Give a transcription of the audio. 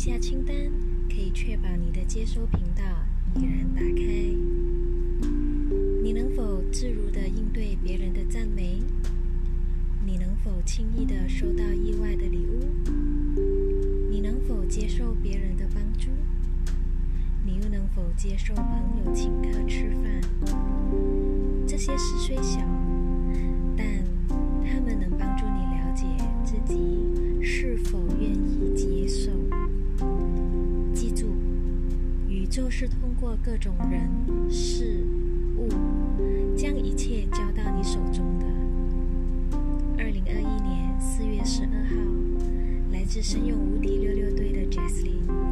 下清单可以确保你的接收频道已然打开。你能否自如地应对别人的赞美？你能否轻易地收到意外的礼物？你能否接受别人的帮助？你又能否接受朋友请客吃饭？这些事虽小，就是通过各种人事物，将一切交到你手中的。二零二一年四月十二号，来自神勇无敌六六队的 Jessie，祝福大家